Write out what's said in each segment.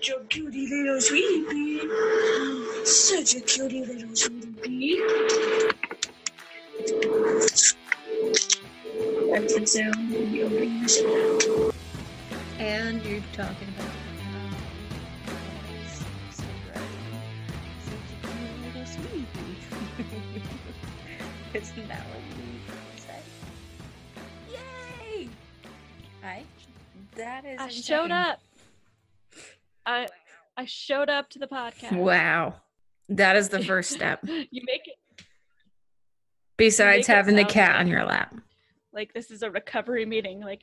Such a cutie little sweetie pea. Such a cutie little sweetie pea. That's the sound of the opening the sound. And you're talking about. Uh, Isn't that what you said? Yay! Hi. That is. I showed insane. up. I I showed up to the podcast. Wow. That is the first step. You make it Besides make having the cat on your lap. like this is a recovery meeting. Like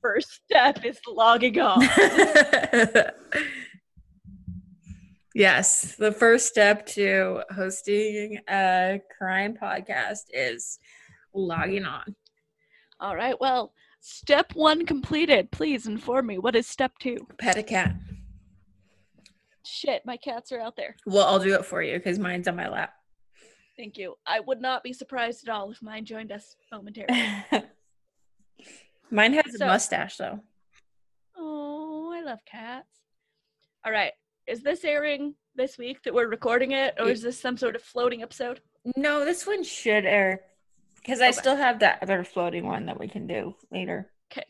first step is logging off. yes, the first step to hosting a crime podcast is logging on. All right. Well, step one completed. Please inform me. What is step two? Pet a cat. Shit, my cats are out there. Well, I'll do it for you because mine's on my lap. Thank you. I would not be surprised at all if mine joined us momentarily. Mine has a mustache though. oh, I love cats. All right. Is this airing this week that we're recording it, or is this some sort of floating episode? No, this one should air because I Okay. still have that other floating one that we can do later. Okay.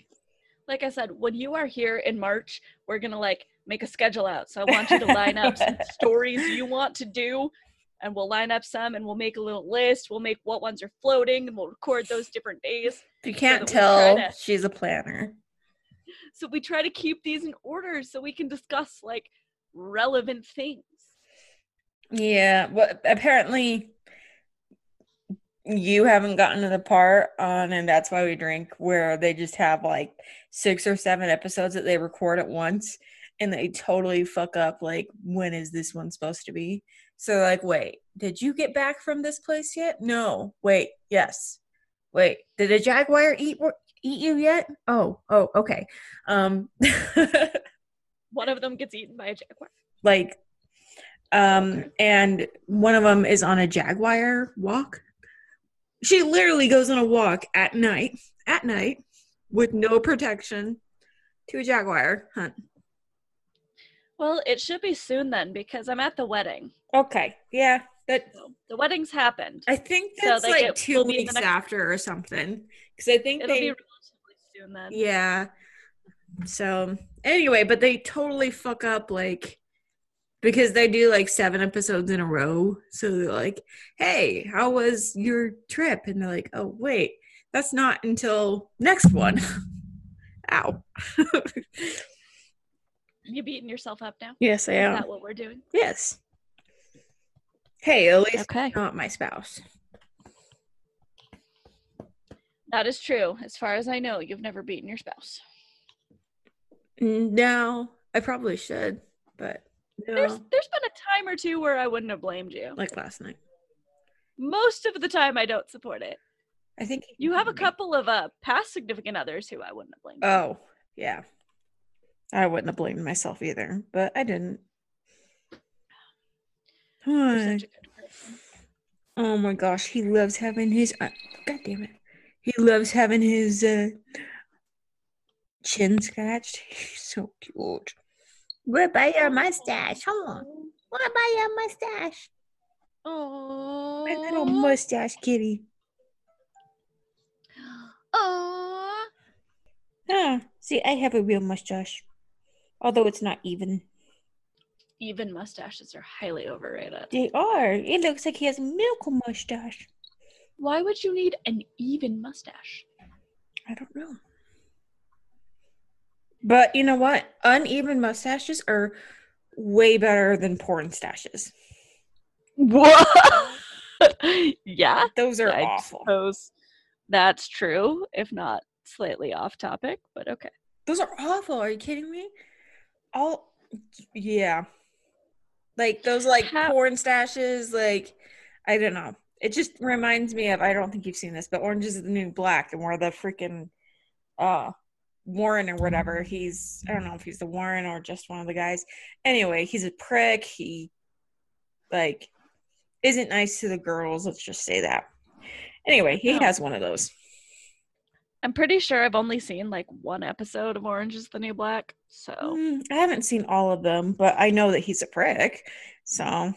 Like I said, when you are here in March, we're gonna like make a schedule out. So I want you to line up some stories you want to do, and we'll line up some, and we'll make a little list. We'll make what ones are floating, and we'll record those different days. You can't try tell, to- she's a planner. So we try to keep these in order so we can discuss like relevant things. Yeah, well, apparently you haven't gotten to the part on and that's why we drink where they just have like six or seven episodes that they record at once and they totally fuck up like when is this one supposed to be? So like wait, did you get back from this place yet? No. Wait, yes. Wait, did a jaguar eat eat you yet? Oh, oh, okay. Um One of them gets eaten by a jaguar. like um and one of them is on a jaguar walk she literally goes on a walk at night at night with no protection to a jaguar hunt Well, it should be soon then because I'm at the wedding. okay yeah that So the wedding's happened. i think So, that's like, like two weeks next- after or something because i think It'll they be relatively soon then. Yeah. So anyway, but they totally fuck up like because they do like seven episodes in a row. So they're like, "Hey, how was your trip?" And they're like, "Oh, wait, that's not until next one." Ow. You beating yourself up now? yes, I Is am. that what we're doing? Yes. Hey, at least Okay. not my spouse. That is true. As far as I know, you've never beaten your spouse. No, I probably should, but There's there's been a time or two where I wouldn't have blamed you. Like last night. Most of the time I don't support it. I think You have a couple of uh past significant others who I wouldn't have blamed. Oh, yeah. I wouldn't have blamed myself either, but I didn't. You're Hi. such a good person. Oh my gosh, he loves having his. Uh, God damn it. He loves having his uh, chin scratched. He's so cute. What about your mustache? Hold on. What about your mustache? Oh. My little mustache kitty. Oh. Ah, see, I have a real mustache. Although it's not even. Even mustaches are highly overrated. They are. It looks like he has a milk mustache. Why would you need an even mustache? I don't know. But you know what? Uneven mustaches are way better than porn stashes. What? yeah, Those are I awful. suppose that's true, if not slightly off topic, but okay. Those are awful. Are you kidding me? All yeah. Like those like How- porn stashes, like I don't know. It just reminds me of I don't think you've seen this, but Orange is the New Black and where the freaking uh Warren or whatever, he's I don't know if he's the Warren or just one of the guys. Anyway, he's a prick. He like isn't nice to the girls, let's just say that. Anyway, he Oh. has one of those. I'm pretty sure I've only seen like one episode of Orange is the New Black. So Mm, I haven't seen all of them, but I know that he's a prick. So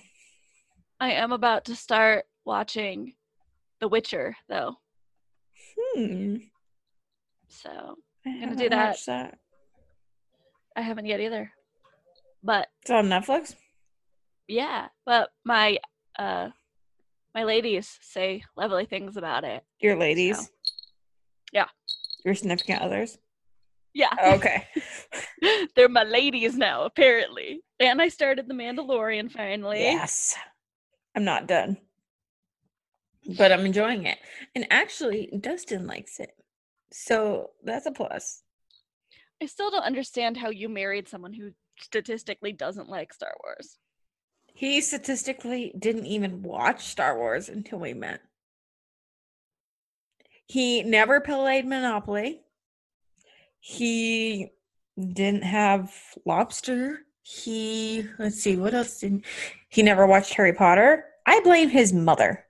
I am about to start watching The Witcher though. hmm. So I'm Gonna do that. that. I haven't yet either. But It's on Netflix. yeah, but my uh my ladies say lovely things about it. Your ladies. So, yeah. Your significant others. Yeah. Oh, okay. They're my ladies now, apparently. And I started The Mandalorian finally. yes. I'm not done. But I'm enjoying it. And actually, Dustin likes it. So that's a plus. I still don't understand how you married someone who statistically doesn't like Star Wars. He statistically didn't even watch Star Wars until we met. He never played Monopoly. He didn't have lobster. He let's see what else did he never watched Harry Potter. I blame his mother.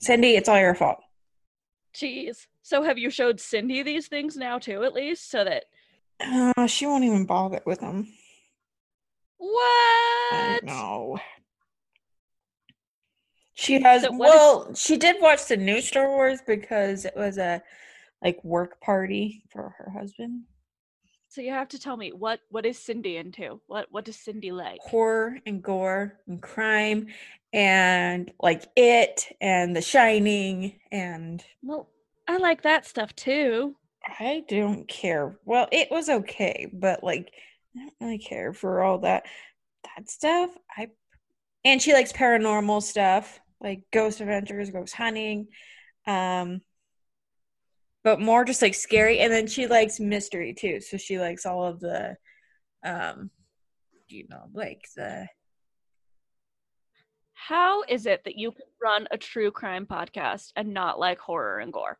Cindy, it's all your fault. Jeez. So have you showed Cindy these things now too, at least, so that Uh, she won't even bother with them. What? know. She has So what is- well, she did watch the new Star Wars because it was a like work party for her husband. So you have to tell me what what is Cindy into? What what does Cindy like? Horror and gore and crime and like it and The Shining and Well, I like that stuff too. I don't care. Well, it was okay, but like I don't really care for all that that stuff. I and she likes paranormal stuff, like ghost adventures, ghost hunting. Um but more just like scary and then she likes mystery too. So she likes all of the um you know, like the How is it that you can run a true crime podcast and not like horror and gore?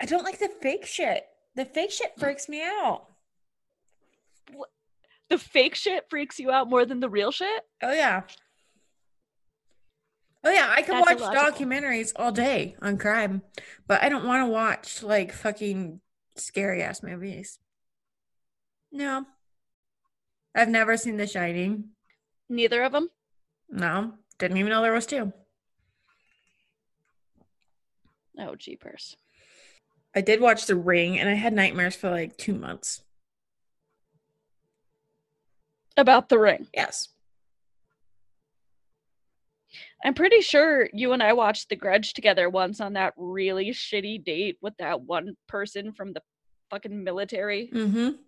I don't like the fake shit. The fake shit freaks me out. The fake shit freaks you out more than the real shit? Oh yeah. Oh yeah, I can watch illogical. documentaries all day on crime, but I don't want to watch like fucking scary ass movies. No. I've never seen The Shining. Neither of them? No, didn't even know there was two. Oh, jeepers. I did watch The Ring and I had nightmares for like 2 months. About the ring. Yes. I'm pretty sure you and I watched The Grudge together once on that really shitty date with that one person from the fucking military. Mhm.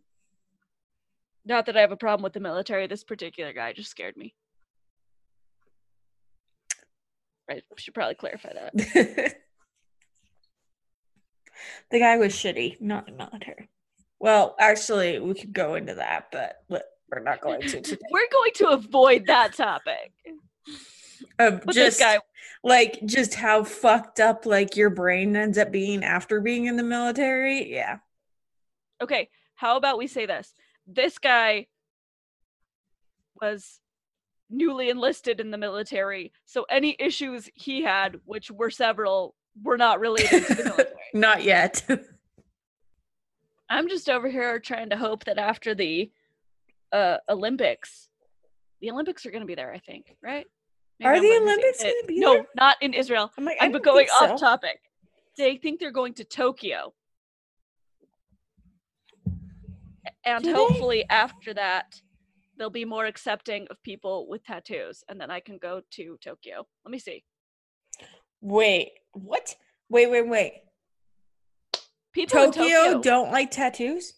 Not that I have a problem with the military. This particular guy just scared me. Right. I should probably clarify that. the guy was shitty, not the military. Well, actually, we could go into that, but but we're not going to today. We're going to avoid that topic. But just guy, like just how fucked up like your brain ends up being after being in the military. Yeah. okay, how about we say this? This guy was newly enlisted in the military, so any issues he had, which were several, were not related to the military. Not yet. I'm just over here trying to hope that after the uh, Olympics, the Olympics are going to be there. I think, right? Are I'm the. Olympics Uh, gonna be No, there? not in Israel. I'm like, I I'm going think off so. topic. They think they're going to Tokyo. And Do they? hopefully after that, they'll be more accepting of people with tattoos. And then I can go to Tokyo. Let me see. Wait, what? Wait, wait, wait. People in Tokyo, Tokyo don't like tattoos?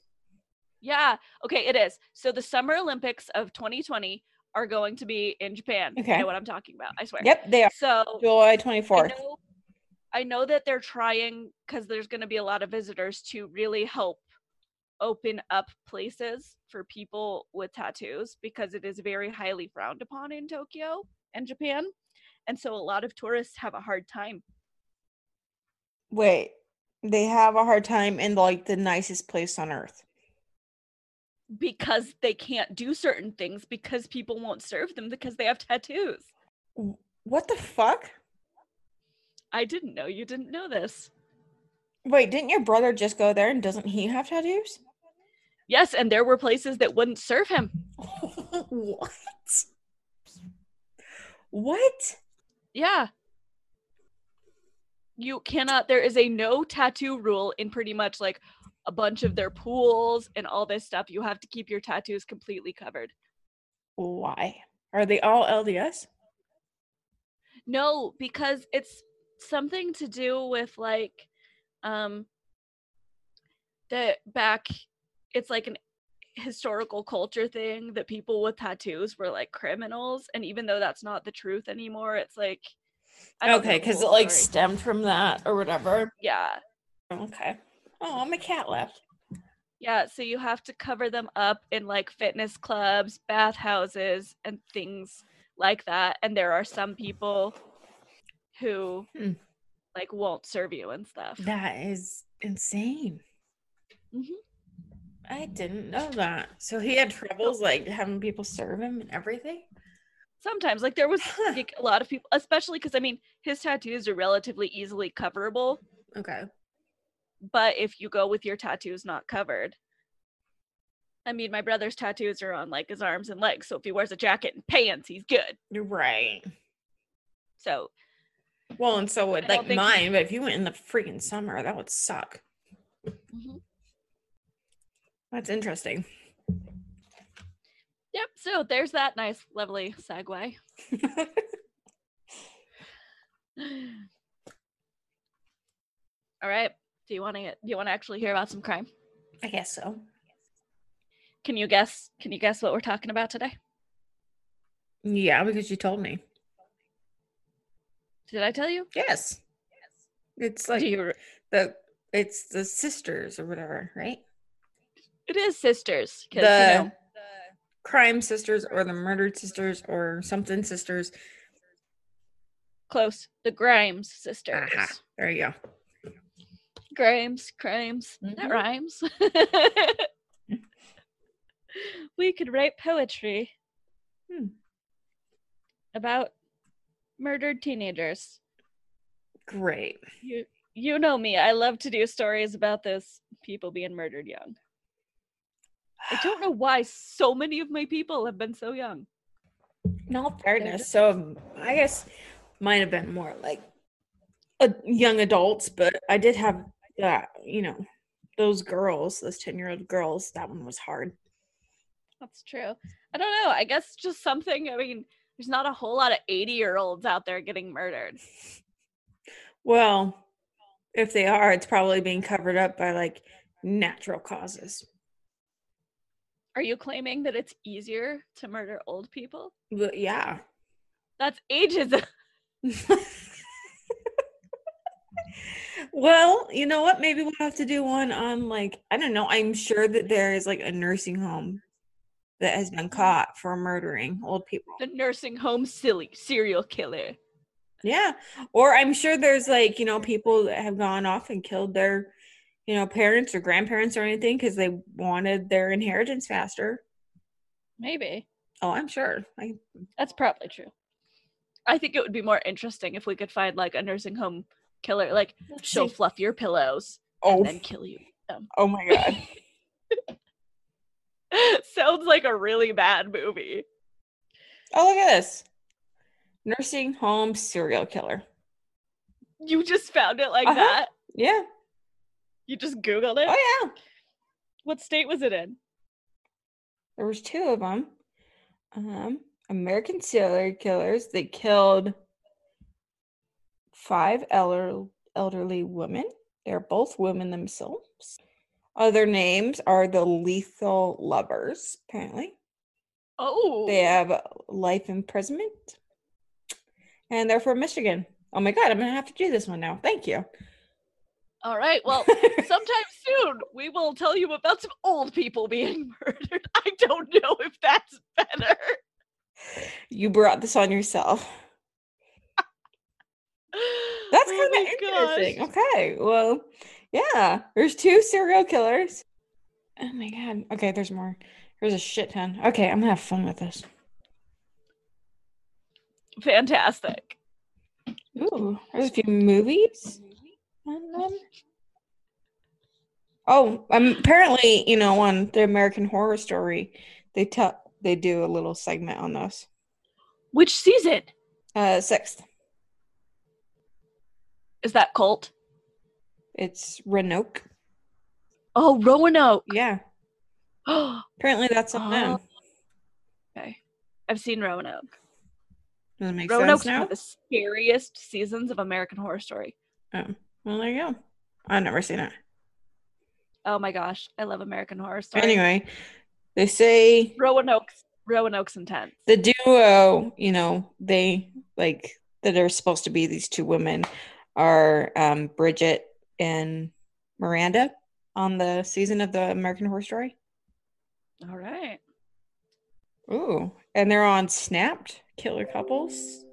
Yeah. Okay, it is. So the Summer Olympics of 2020 are going to be in Japan. You Okay. know what I'm talking about. I swear. Yep, they are. So July I know, I know that they're trying because there's going to be a lot of visitors to really help open up places for people with tattoos because it is very highly frowned upon in Tokyo and Japan. And so a lot of tourists have a hard time. Wait, they have a hard time in like the nicest place on earth. Because they can't do certain things because people won't serve them because they have tattoos. What the fuck? I didn't know you didn't know this. Wait, didn't your brother just go there and doesn't he have tattoos? Yes, and there were places that wouldn't serve him. what? What? Yeah. You cannot, there is a no tattoo rule in pretty much like a bunch of their pools and all this stuff. You have to keep your tattoos completely covered. Why? Are they all LDS? No, because it's something to do with like um the back it's like an historical culture thing that people with tattoos were like criminals and even though that's not the truth anymore it's like Okay, because it like story. stemmed from that or whatever. yeah Okay. Oh, my cat left. yeah so you have to cover them up in like fitness clubs bathhouses and things like that and there are some people who Hmm. like won't serve you and stuff That is insane. Mhm. I didn't know that. So he had troubles like having people serve him and everything. sometimes like there was like, a lot of people especially because i mean his tattoos are relatively easily coverable Okay. But if you go with your tattoos not covered i mean my brother's tattoos are on like his arms and legs so if he wears a jacket and pants he's good right. so Well, and so would like mine, but if you went in the freaking summer, that would suck. mhm. That's interesting. yep so there's that nice lovely segue all right do you want to do you want to actually hear about some crime I guess so. can you guess can you guess what we're talking about today Yeah, because you told me. did i tell you Yes. It's like you the it's the sisters or whatever, right? it is sisters The you know crime sisters or the murdered sisters or something sisters. close the grimes sisters Aha. There you go. Grimes, crimes. That Mhm. rhymes. we could write poetry Hmm. about murdered teenagers. Great. You you know me. I love to do stories about those people being murdered young. I don't know why so many of my people have been so young. In all fairness, so um, I guess might have been more like a young adults, but I did have that, you know, those girls, those 10 year old girls, that one was hard. That's true. I don't know. I guess just something. I mean, there's not a whole lot of 80 year olds out there getting murdered. Well, if they are, it's probably being covered up by like natural causes. Are you claiming that it's easier to murder old people? But yeah. That's ageism. well, you know what? Maybe we'll have to do one on like, I don't know. I'm sure that there is like a nursing home that has been mm. caught for murdering old people. the nursing home silly serial killer. Yeah. Or I'm sure there's like, you know, people that have gone off and killed their, you know, parents or grandparents or anything because they wanted their inheritance faster. Maybe. Oh, I'm sure. I, That's probably true. I think it would be more interesting if we could find like a nursing home killer. Like she'll fluff your pillows oh, and then kill you. oh my God. Sounds like a really bad movie. oh, look at this. Nursing home serial killer. You just found it like Uh-huh. that. Yeah. You just Googled it. Oh, yeah. What state was it in? There was two of them. Um, American serial killers. They killed five elder, elderly women. They're both women themselves. Other names are the lethal lovers, apparently. Oh, They have life imprisonment. And they're from Michigan. Oh my god, I'm gonna have to do this one now. Thank you. all right. Well, sometime soon we will tell you about some old people being murdered. I don't know if that's better. you brought this on yourself. That's Oh kind of interesting. gosh. Okay. Well, yeah. There's two serial killers. Oh my god. Okay, there's more. There's a shit ton. Okay, I'm gonna have fun with this. Fantastic. Ooh, there's a few movies. Oh, um, apparently, you know, on the American Horror Story, they tell they do a little segment on those. Which season Uh, sixth, is that? Cult. it's Roanoke. Oh, Roanoke. Yeah, apparently that's on them. Oh. okay, I've seen Roanoke. Does it make Roanoke's sense one of the scariest seasons of American Horror Story. Oh, well, there you go. I've never seen it. Oh my gosh, I love American Horror Story. Anyway, they say Roanoke's Roanoke's intense. the duo, you know, they like that are supposed to be these two women are um, Bridget and Miranda on the season of the American Horror Story. All right. Ooh, and they're on Snapped Killer Couples.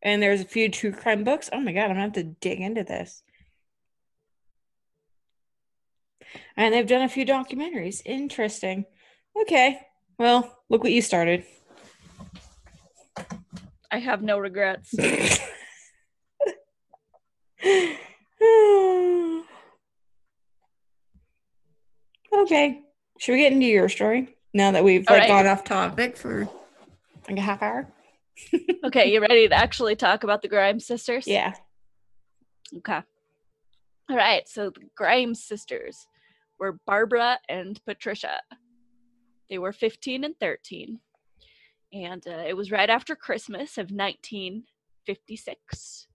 And there's a few true crime books. Oh my god, I'm gonna have to dig into this. And they've done a few documentaries. Interesting. Okay. Well, look what you started. I have no regrets. okay. Should we get into your story now that we've like right. gone off topic for like a half hour? okay, you ready to actually talk about the Grimes sisters? Yeah. Okay. All right. So the Grimes sisters were Barbara and Patricia. They were 15 and 13. And uh, it was right after Christmas of 1956.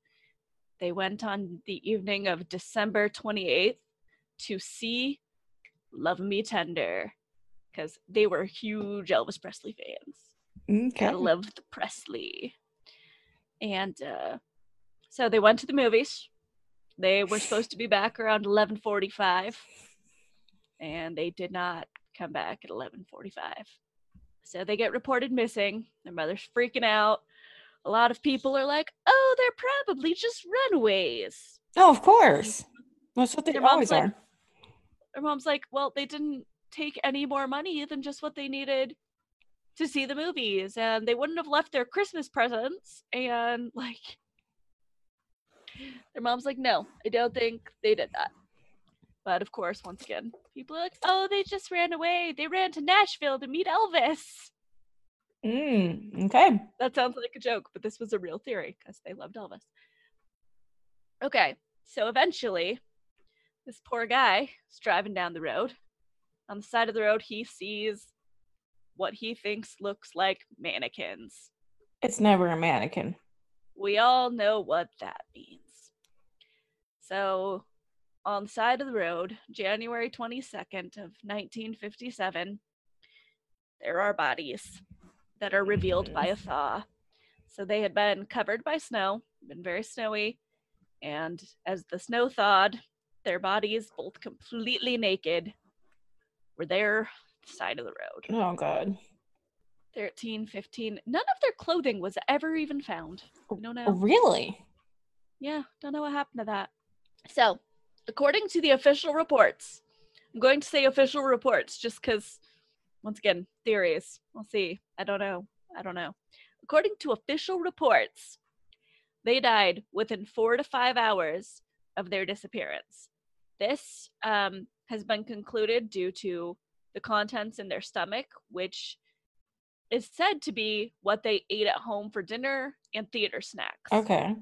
They went on the evening of December 28th to see Love Me Tender because they were huge Elvis Presley fans. Okay. Gotta love the Presley. And uh, so they went to the movies. They were supposed to be back around 11:45, and they did not come back at 11:45. So they get reported missing. Their mother's freaking out. A lot of people are like, "Oh, they're probably just runaways." Oh, of course. That's what they mom's always like- are. Their mom's like, "Well, they didn't take any more money than just what they needed to see the movies, and they wouldn't have left their Christmas presents." And like, their mom's like, "No, I don't think they did that." But of course, once again, people are like, "Oh, they just ran away. They ran to Nashville to meet Elvis." Mm, okay. That sounds like a joke, but this was a real theory because they loved Elvis. Okay, so eventually, this poor guy is driving down the road. On the side of the road, he sees what he thinks looks like mannequins. It's never a mannequin. We all know what that means. So, on the side of the road, January 22nd of 1957, there are bodies that are revealed by a mm-hmm. thaw. So they had been covered by snow, been very snowy, and as the snow thawed, their bodies, both completely naked, were there side of the road. Oh god. 13, 15. None of their clothing was ever even found. I don't. Really? Yeah, don't know what happened to that. So, according to the official reports, I'm going to say official reports just because, once again, theories. We'll see. I don't know. I don't know. According to official reports, they died within four to five hours of their disappearance. This um, has been concluded due to the contents in their stomach, which is said to be what they ate at home for dinner and theater snacks. Okay.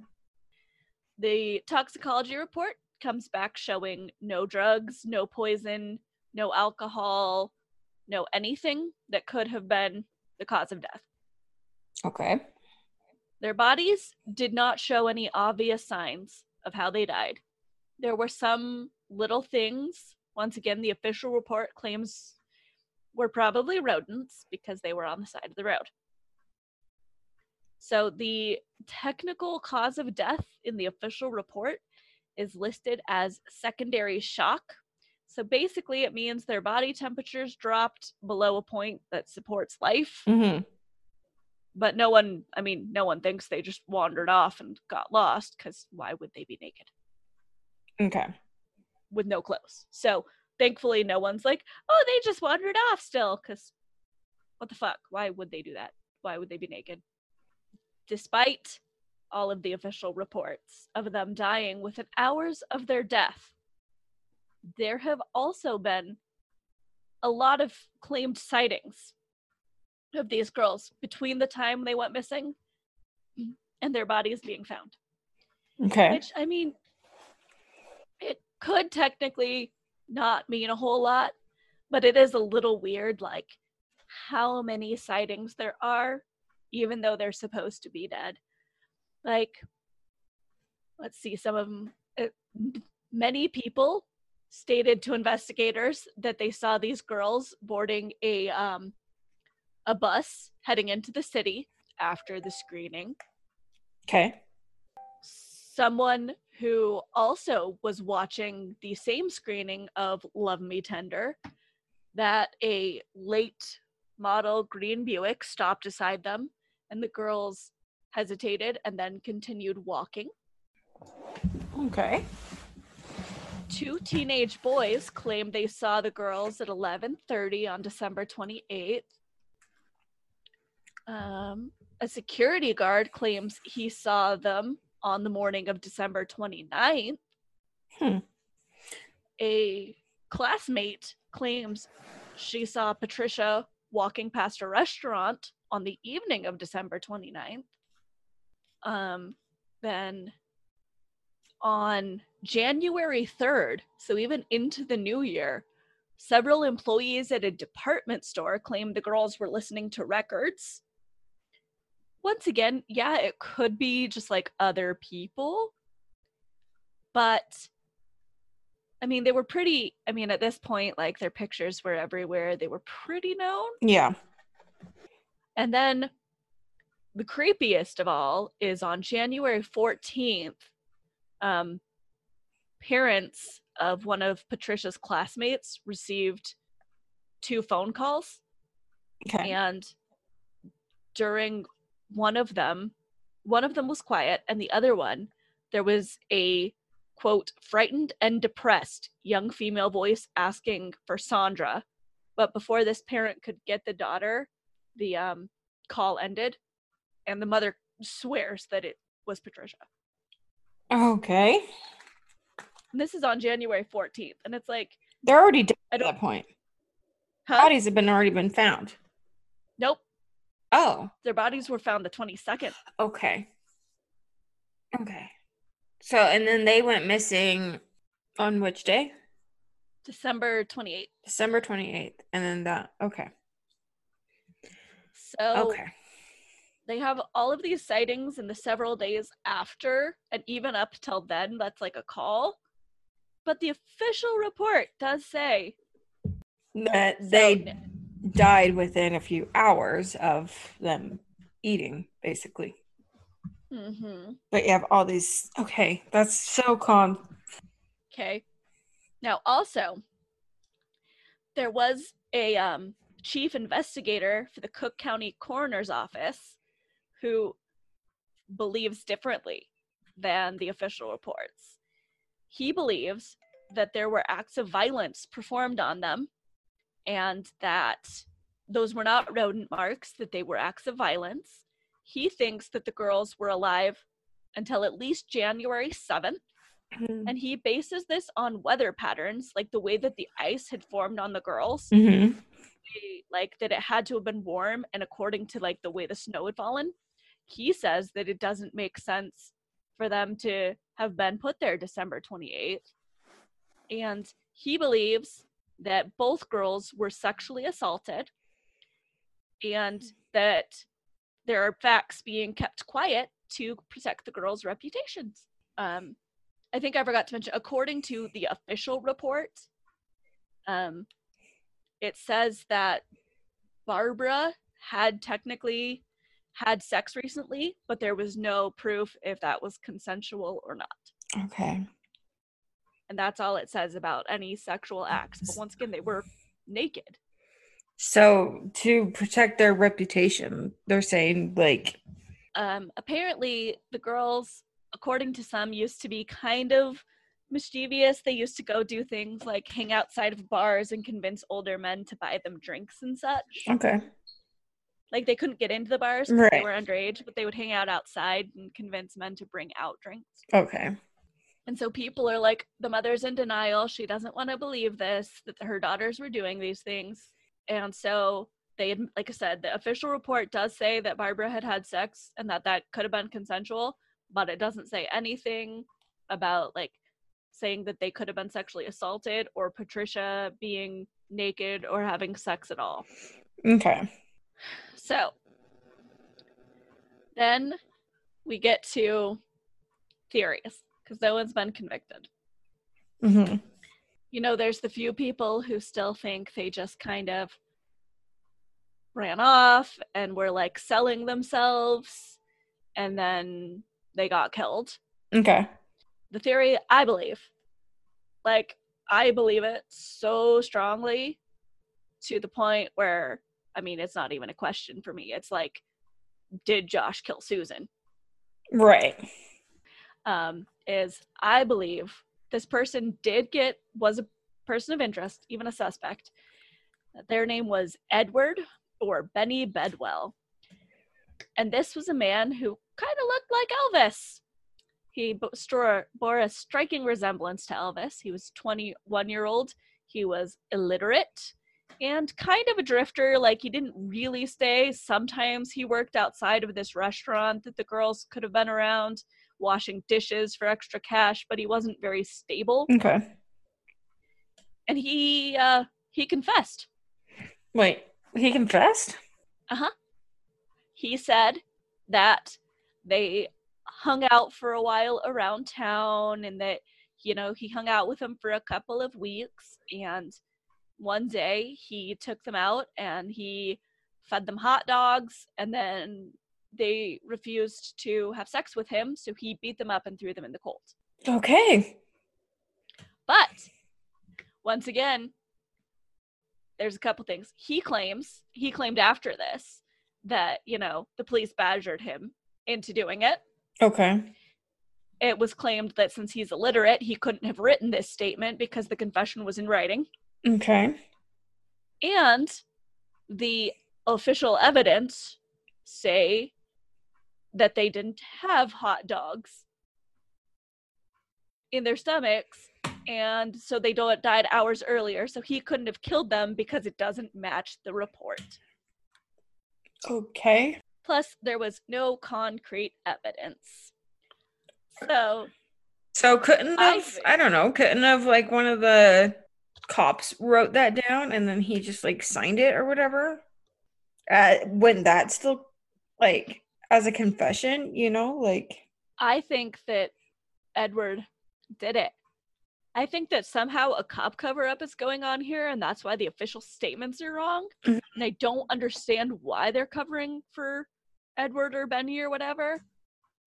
The toxicology report comes back showing no drugs, no poison, no alcohol, no anything that could have been the cause of death. Okay. Their bodies did not show any obvious signs of how they died. There were some little things. Once again, the official report claims were probably rodents because they were on the side of the road. So the technical cause of death in the official report is listed as secondary shock. So basically, it means their body temperatures dropped below a point that supports life. Mm-hmm. but no one i mean no one thinks they just wandered off and got lost because why would they be naked? Okay. with no clothes. So thankfully no one's like oh they just wandered off still because what the fuck? Why would they do that? Why would they be naked? Despite all of the official reports of them dying within hours of their death there have also been a lot of claimed sightings of these girls between the time they went missing and their bodies being found. Okay. Which, I mean, it could technically not mean a whole lot, but it is a little weird, like how many sightings there are, even though they're supposed to be dead. Like, let's see, some of them, it, uh, many people stated to investigators that they saw these girls boarding a um, a bus heading into the city after the screening. Okay. Someone who also was watching the same screening of Love Me Tender that a late model green Buick stopped beside them and the girls hesitated and then continued walking. Okay. Two teenage boys claimed they saw the girls at 11:30 on December 28th. Um, a security guard claims he saw them on the morning of December 29th. Hmm. A classmate claims she saw Patricia walking past a restaurant on the evening of December 29th. Um, then on January 3rd, so even into the new year, several employees at a department store claimed the girls were listening to records. Once again, yeah, it could be just like other people, but I mean, they were pretty. I mean, at this point, like their pictures were everywhere. They were pretty known. Yeah. And then the creepiest of all is on January 14th, um, parents of one of Patricia's classmates received two phone calls. Okay. And during one of them, one of them was quiet, and the other one, there was a quote, frightened and depressed young female voice asking for Sandra. But before this parent could get the daughter, the um, call ended, and the mother swears that it was Patricia. Okay. This is on January 14th, and it's like, They're already dead at that point. huh? Bodies have been already been found. Nope, Oh. their bodies were found the 22nd. Okay. Okay. So and then they went missing on which day? December 28th. December 28th. And then that okay. So Okay. they have all of these sightings in the several days after, and even up till then, that's like a call. But the official report does say That they n- died within a few hours of them eating, basically. Mhm. But you have all these okay, that's so calm. Okay. Now, also, there was a um, chief investigator for the Cook County Coroner's Office who believes differently than the official reports. He believes that there were acts of violence performed on them and that those were not rodent marks, that they were acts of violence. He thinks that the girls were alive until at least January 7th and he bases this on weather patterns like the way that the ice had formed on the girls Mm-hmm. like that it had to have been warm and according to like the way the snow had fallen he says that it doesn't make sense for them to have been put there december 28th and he believes that both girls were sexually assaulted and that there are facts being kept quiet to protect the girls' reputations. Um, I think I forgot to mention, according to the official report, um, it says that Barbara had technically had sex recently, but there was no proof if that was consensual or not. Okay. And that's all it says about any sexual acts. But once again, they were naked. So to protect their reputation, they're saying like um, apparently the girls according to some used to be kind of mischievous they used to go do things like hang outside of bars and convince older men to buy them drinks and such okay. Like they couldn't get into the bars because they were underage but they would hang out outside and convince men to bring out drinks Okay. And so people are like, the mother's in denial. She doesn't want to believe this, that her daughters were doing these things. And so they, like I said, the official report does say that Barbara had had sex and that that could have been consensual, but it doesn't say anything about like saying that they could have been sexually assaulted or Patricia being naked or having sex at all. Okay. So then we get to theories because no one's been convicted. hmm You know, there's the few people who still think they just kind of ran off and were like selling themselves and then they got killed. Okay. The theory, I believe, like, I believe it so strongly to the point where, I mean, it's not even a question for me. It's like, did Josh kill Susan? Right. um, is I believe this person did get was a person of interest, even a suspect. Their name was Edward or Benny Bedwell, and this was a man who kind of looked like Elvis. He bore a striking resemblance to Elvis. He was 21 year old. He was illiterate and kind of a drifter. Like he didn't really stay. Sometimes he worked outside of this restaurant that the girls could have been around washing dishes for extra cash, but he wasn't very stable. Okay. And he uh he confessed. Wait, he confessed? Uh-huh. He said that they hung out for a while around town and that you know he hung out with them for a couple of weeks and one day he took them out and he fed them hot dogs and then they refused to have sex with him so he beat them up and threw them in the cold Okay. But once again, there's a couple things. He claims, he claimed after this that, you know, the police badgered him into doing it. Okay. It was claimed that since he's illiterate, he couldn't have written this statement because the confession was in writing. Okay. And the official evidence say that they didn't have hot dogs in their stomachs and so they don't died hours earlier so he couldn't have killed them because it doesn't match the report Okay. plus there was no concrete evidence so So couldn't have think- I don't know, couldn't have like one of the cops wrote that down and then he just like signed it or whatever? Uh wouldn't that still like as a confession, you know, like i think that edward did it i think that somehow a cop cover up is going on here and that's why the official statements are wrong Mhm. and i don't understand why they're covering for edward or benny or whatever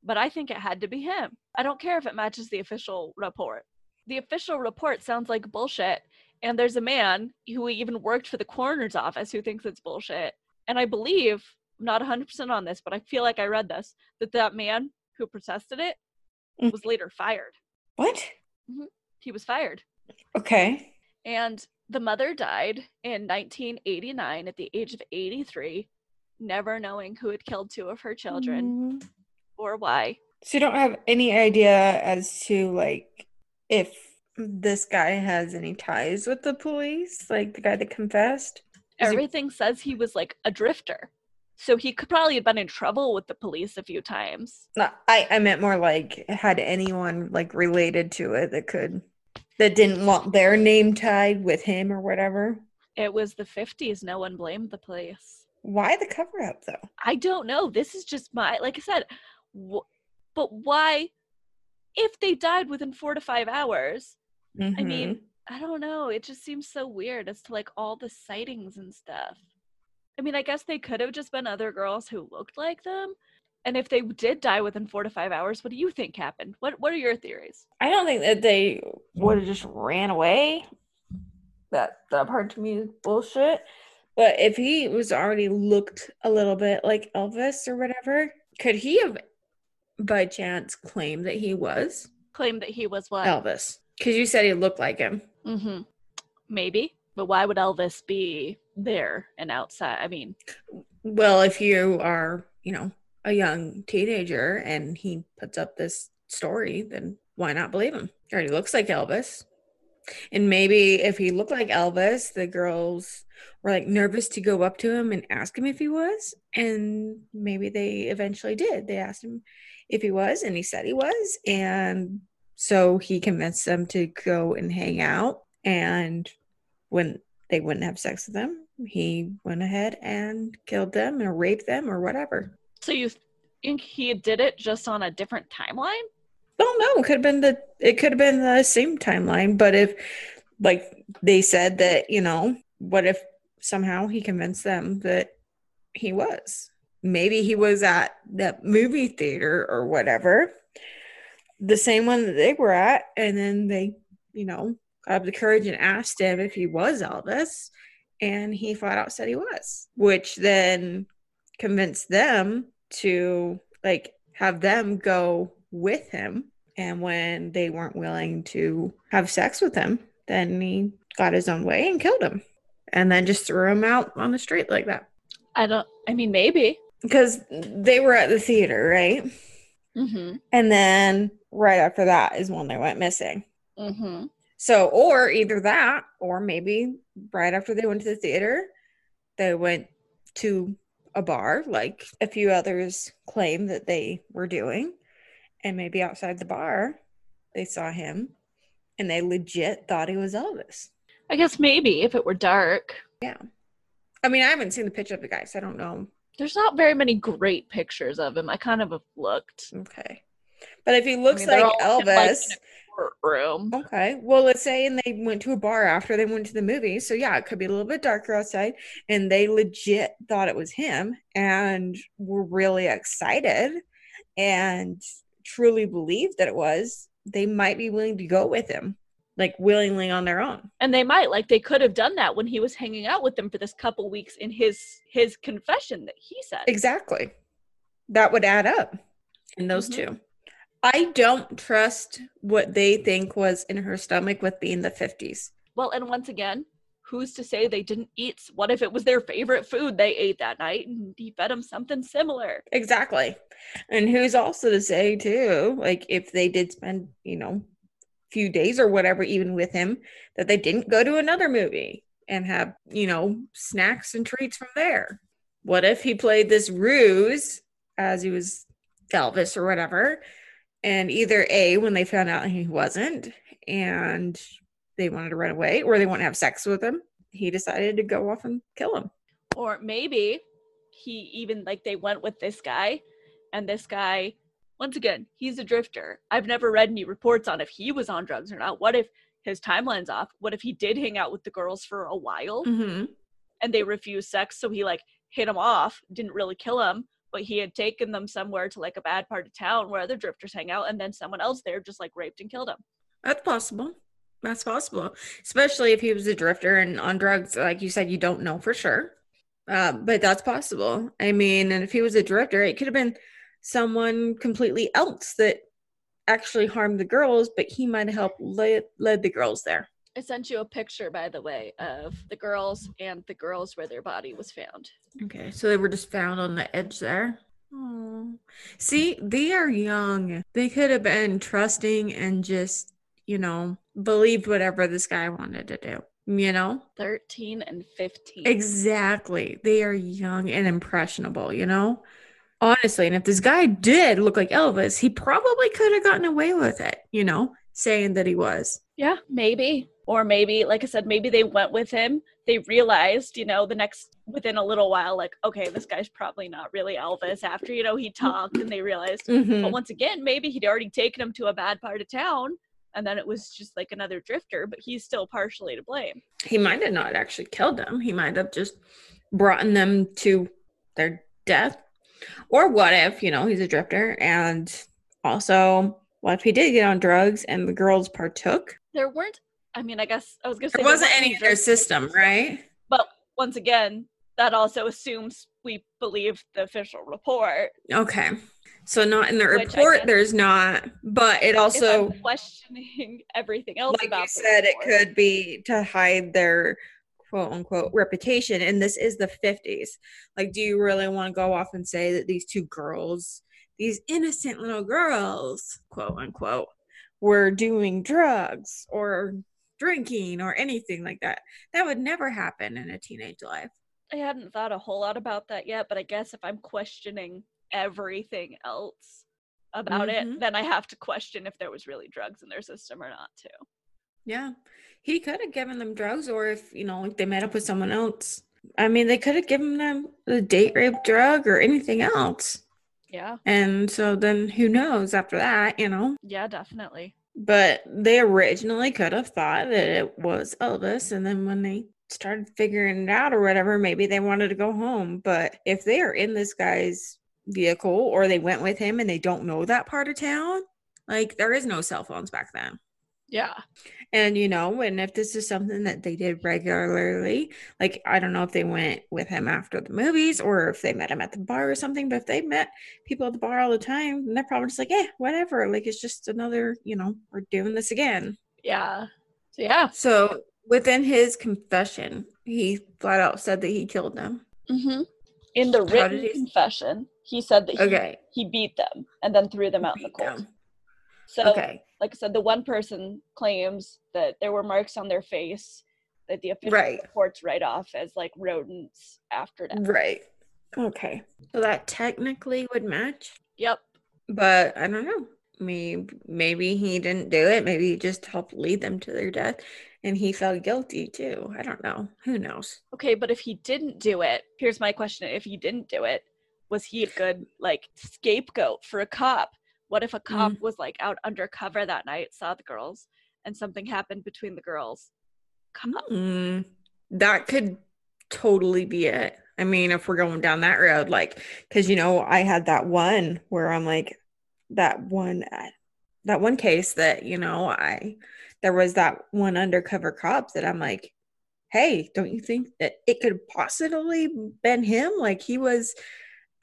but i think it had to be him i don't care if it matches the official report the official report sounds like bullshit and there's a man who even worked for the coroner's office who thinks it's bullshit and i believe i'm not 100% on this but i feel like i read this that that man who protested it Mm. was later fired what? he was fired Okay. and the mother died in 1989 at the age of 83 never knowing who had killed two of her children Mm. or why So you don't have any idea as to like if this guy has any ties with the police, like the guy that confessed? Everything says he was like a drifter so he could probably have been in trouble with the police a few times No, I I meant more like had anyone like related to it that could that didn't want their name tied with him or whatever. it was the 50s no one blamed the police Why the cover up though? i don't know this is just my like i said wh- but why if they died within four to five hours I Mhm. mean, I don't know. It just seems so weird as to like all the sightings and stuff. I mean, I guess they could have just been other girls who looked like them. And if they did die within four to five hours, what do you think happened? What What are your theories? I don't think that they would have just ran away. That that part to me is bullshit. But if he was already looked a little bit like Elvis or whatever, could he have by chance claimed that he was Claimed that he was what? Elvis? Because you said he looked like him. Mm-hmm. Maybe, but why would Elvis be there and outside? I mean, Well, if you are, you know, a young teenager and he puts up this story, then why not believe him? He already looks like Elvis. And maybe if he looked like Elvis, the girls were like nervous to go up to him and ask him if he was. And maybe they eventually did. They asked him if he was, and he said he was. And so he convinced them to go and hang out. And when they wouldn't have sex with them, he went ahead and killed them or raped them or whatever. So you think he did it just on a different timeline? Don't know. It could have been the it could have been the same timeline, but if like they said that, you know, what if somehow he convinced them that he was? Maybe he was at that movie theater or whatever, the same one that they were at, and then they, you know, got up the courage and asked him if he was Elvis, and he flat out said he was, which then convinced them to like have them go with him. And when they weren't willing to have sex with him, then he got his own way and killed him. And then just threw him out on the street like that. I don't. I mean, maybe. Because they were at the theater, right? Mm-hmm. And then right after that is when they went missing. Mm-hmm. So, or either that, or maybe right after they went to the theater, they went to a bar, like a few others claim that they were doing. And maybe outside the bar, they saw him and they legit thought he was Elvis. I guess maybe if it were dark. Yeah. I mean, I haven't seen the picture of the guy, so I don't know. There's not very many great pictures of him. I kind of have looked. Okay. But if he looks I mean, like all in, like, Elvis, in a courtroom. Okay. Well, let's say and they went to a bar after they went to the movie. So yeah, it could be a little bit darker outside and they legit thought it was him and were really excited and truly believed that it was. They might be willing to go with him like willingly on their own. and they might like they could have done that when he was hanging out with them for this couple weeks in his his confession that he said Exactly. That would add up in those Mhm. two. I don't trust what they think was in her stomach with being the 50s. well and once again who's to say they didn't eat what if it was their favorite food they ate that night and he fed them something similar Exactly. And who's also to say too, like if they did spend, you know, few days or whatever even with him, that they didn't go to another movie and have, you know, snacks and treats from there. What if he played this ruse as he was Elvis or whatever? And either A, when they found out he wasn't, and they wanted to run away, or they want to have sex with him, he decided to go off and kill him. or maybe he even like they went with this guy and this guy once again he's a drifter i've never read any reports on if he was on drugs or not what if his timeline's off what if he did hang out with the girls for a while Mm-hmm. and they refused sex so he like hit him off didn't really kill him but he had taken them somewhere to like a bad part of town where other drifters hang out and then someone else there just like raped and killed him That's possible. That's possible, especially if he was a drifter and on drugs. Like you said, you don't know for sure, uh, but that's possible. I mean, and if he was a drifter, it could have been someone completely else that actually harmed the girls, but he might have helped lead, led the girls there. i sent you a picture by the way of the girls and the girls where their body was found Okay, so they were just found on the edge there. Oh, see, they are young. They could have been trusting and just, you know, believed whatever this guy wanted to do. You know. 13 and 15 Exactly. They are young and impressionable, you know? Honestly, and if this guy did look like Elvis, he probably could have gotten away with it, you know, saying that he was. Yeah, maybe. Or maybe, like I said, maybe they went with him. They realized, you know, the next within a little while, like, okay, this guy's probably not really Elvis after, you know, he talked and they realized. Mhm. But once again, maybe he'd already taken him to a bad part of town and then it was just like another drifter, but he's still partially to blame. He might have not actually killed them. He might have just brought them to their death. Or what if, you know, he's a drifter and also what if he did get on drugs and the girls partook? There weren't, I mean, I guess I was going to say There wasn't any in their system, right? But once again, that also assumes we believe the official report. Okay. So not in the report, there's not, but it also questioning everything else like about you said, it could be to hide their quote unquote reputation. And this is the 50s. Like, do you really want to go off and say that these two girls, these innocent little girls, quote unquote, were doing drugs or drinking or anything like that. That would never happen in a teenage life. I hadn't thought a whole lot about that yet, but I guess if I'm questioning everything else about Mhm. it, then I have to question if there was really drugs in their system or not too. Yeah. He could have given them drugs or if, you know, like they met up with someone else. I mean, they could have given them the date rape drug or anything else. Yeah. And so then who knows after that, you know? Yeah, definitely. But they originally could have thought that it was Elvis. And then when they started figuring it out or whatever, maybe they wanted to go home. But if they are in this guy's vehicle or they went with him and they don't know that part of town, like there is no cell phones back then. Yeah. And you know, and if this is something that they did regularly, like I don't know if they went with him after the movies or if they met him at the bar or something, but if they met people at the bar all the time, then they're probably just like, yeah, whatever. Like it's just another, you know, we're doing this again. Yeah. So yeah. So within his confession, he flat out said that he killed them. Mm-hmm. In the written he- confession, he said that he, Okay. he beat them and then threw them out in the cold. them. So Okay. Like I said, the one person claims that there were marks on their face that the official Right. reports write off as like rodents after death. Right. Okay. So that technically would match. Yep. but I don't know. Maybe maybe he didn't do it. Maybe he just helped lead them to their death, and he felt guilty too. I don't know. Who knows? Okay, but if he didn't do it, here's my question. If he didn't do it, was he a good like scapegoat for a cop? What if a cop was like out undercover that night, saw the girls, and something happened between the girls? Cop. Mm, that could totally be it. I mean, if we're going down that road, like, because you know, I had that one where I'm like, that one, uh, that one case that you know, I there was that one undercover cop that I'm like, hey, don't you think that it could possibly been him? Like he was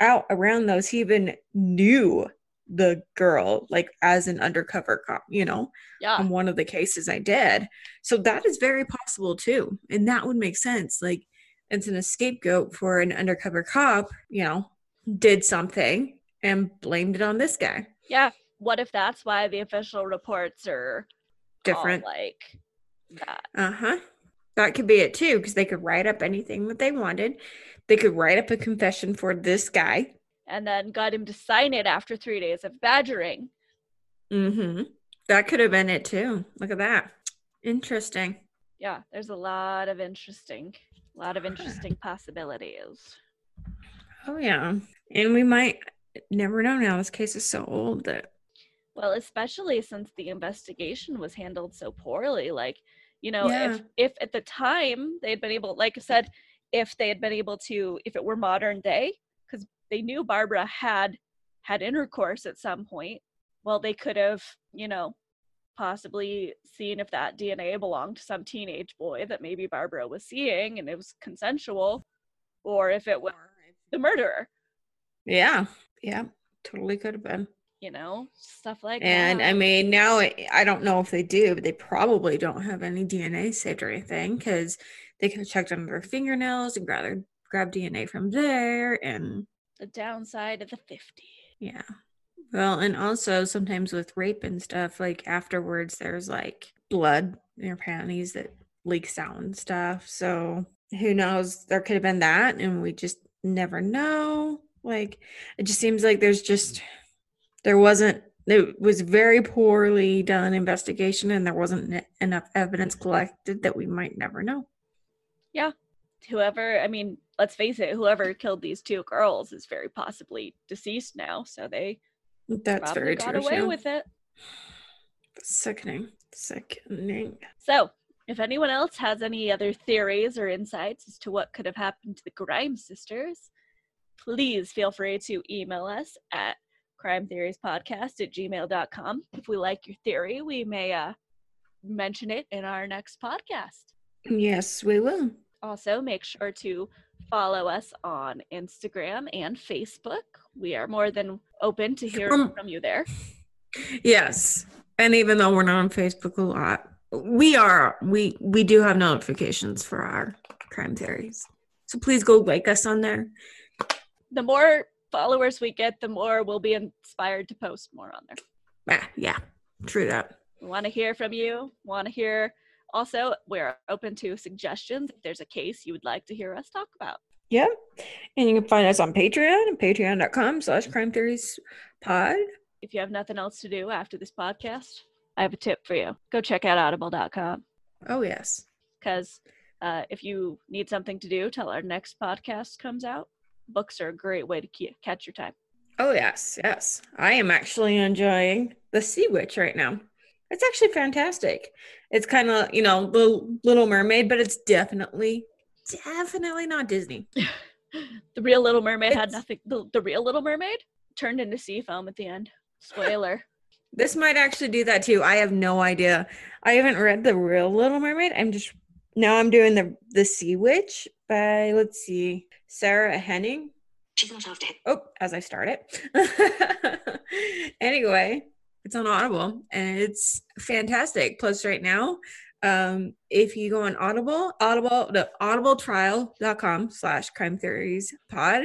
out around those. He even knew the girl, like as an undercover cop, you know Yeah. on one of the cases I did. So that is very possible too. And that would make sense. Like it's an scapegoat for an undercover cop, you know, did something and blamed it on this guy. Yeah. What if that's why the official reports are Different. like that? Uh-huh. That could be it too, because they could write up anything that they wanted. They could write up a confession for this guy. And then got him to sign it after three days of badgering. Mm-hmm. That could have been it too. Look at that. Interesting. Yeah, there's a lot of interesting, a lot of interesting possibilities. Oh yeah. And we might never know now. This case is so old that Well, especially since the investigation was handled so poorly. Like, you know, Yeah. if if at the time they had been able, like I said, if they had been able to, if it were modern day, they knew Barbara had had intercourse at some point, well, they could have, you know, possibly seen if that DNA belonged to some teenage boy that maybe Barbara was seeing and it was consensual, or if it was the murderer, Yeah. Yeah. Totally could have been. you know, stuff like And that. And I mean, now I I don't know if they do, but they probably don't have any DNA saved or anything because they could have checked under their fingernails and grab grab DNA from there. And the downside of the 50. yeah. Well, and also sometimes with rape and stuff, like afterwards, there's like blood in your panties that leaks out and stuff. So who knows? There could have been that, and we just never know. Like, it just seems like there's just, there wasn't, it was very poorly done investigation, and there wasn't enough evidence collected that we might never know. Whoever, I mean, let's face it, whoever killed these two girls is very possibly deceased now, so they That's probably very got true. away too. with it. Sickening. Sickening. So, if anyone else has any other theories or insights as to what could have happened to the Grimes sisters, please feel free to email us at crime theories podcast at gmail.com. If we like your theory, we may uh, mention it in our next podcast. Yes, we will. Also, make sure to follow us on Instagram and Facebook. We are more than open to hearing Um, from you there. Yes. And even though we're not on Facebook a lot, we are we we do have notifications for our crime theories. So please go like us on there. The more followers we get, the more we'll be inspired to post more on there. Yeah, yeah. True that. We want to hear from you. Want to hear. Also, we're open to suggestions. If there's a case you would like to hear us talk about, Yep. And you can find us on Patreon, patreon.com slash crime theories pod. if you have nothing else to do after this podcast, I have a tip for you. Go check out audible.com Oh, yes. because uh, if you need something to do till our next podcast comes out, books are a great way to ke- catch your time. Oh, yes. Yes. I am actually enjoying The Sea Witch right now. It's actually fantastic. It's kind of, you know, the Little Mermaid, but it's definitely, definitely not Disney. The real Little Mermaid had nothing. The, the real Little Mermaid turned into sea foam at the end. Spoiler. This might actually do that too. I have no idea. I haven't read the real Little Mermaid. I'm just now I'm doing the the Sea Witch by let's see Sarah Henning. She's not after him. Oh, as I start it. anyway, it's on Audible and it's fantastic. Plus, right now, um, if you go on Audible, Audible, the audibletrial.com slash crime theories pod,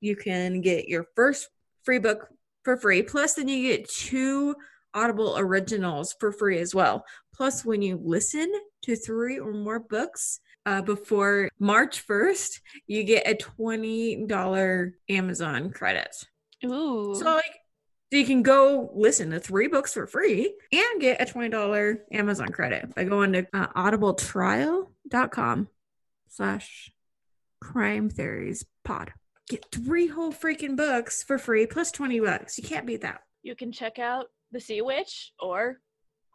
you can get your first free book for free. Plus, then you get two Audible originals for free as well. Plus, when you listen to three or more books uh, before March 1st, you get a $20 Amazon credit. Ooh. So like so you can go listen to three books for free and get a $20 Amazon credit by going to uh, audibletrial.com slash crime theories pod. Get three whole freaking books for free plus 20 bucks. You can't beat that. you can check out The Sea Witch or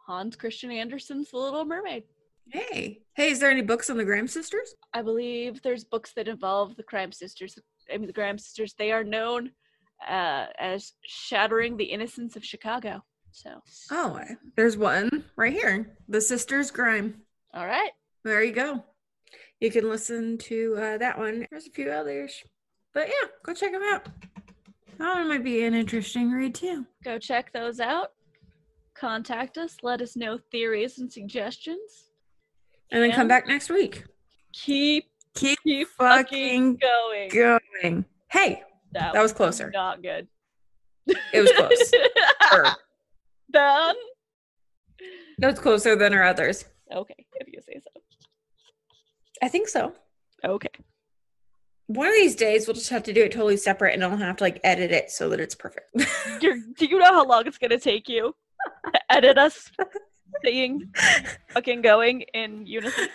Hans Christian Andersen's The Little Mermaid. Hey. Hey, is there any books on the Grimes sisters? I believe there's books that involve the Crime Sisters. I mean, the Grimes Sisters. They are known uh, as shattering the innocence of Chicago. So, Oh, there's one right here. The Sisters Grime. all right. There you go. You can listen to uh, that one. There's a few others. But yeah, go check them out. That one might be an interesting read too. Go check those out. Contact us. Let us know theories and suggestions. And then come back next week. Keep Keep keep fucking fucking going. going. Hey, that was closer. Not good. It was close. Er, Done. It was closer than our others. Okay, if you say so. I think so. Okay. One of these days, we'll just have to do it totally separate and I'll have to like edit it so that it's perfect. You're, do you know how long it's gonna take you to edit us saying fucking going in unison?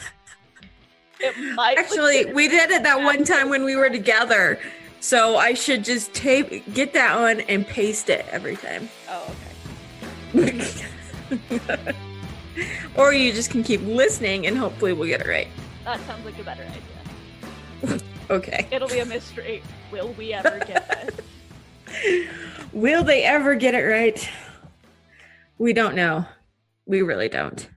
It might Actually, we did it that one time when we were together. So I should just tape, get that one and paste it every time. Oh, okay. or you just can keep listening and hopefully we'll get it right. That sounds like a better idea. Okay. It'll be a mystery. Will we ever get this? Will they ever get it right? We don't know. We really don't.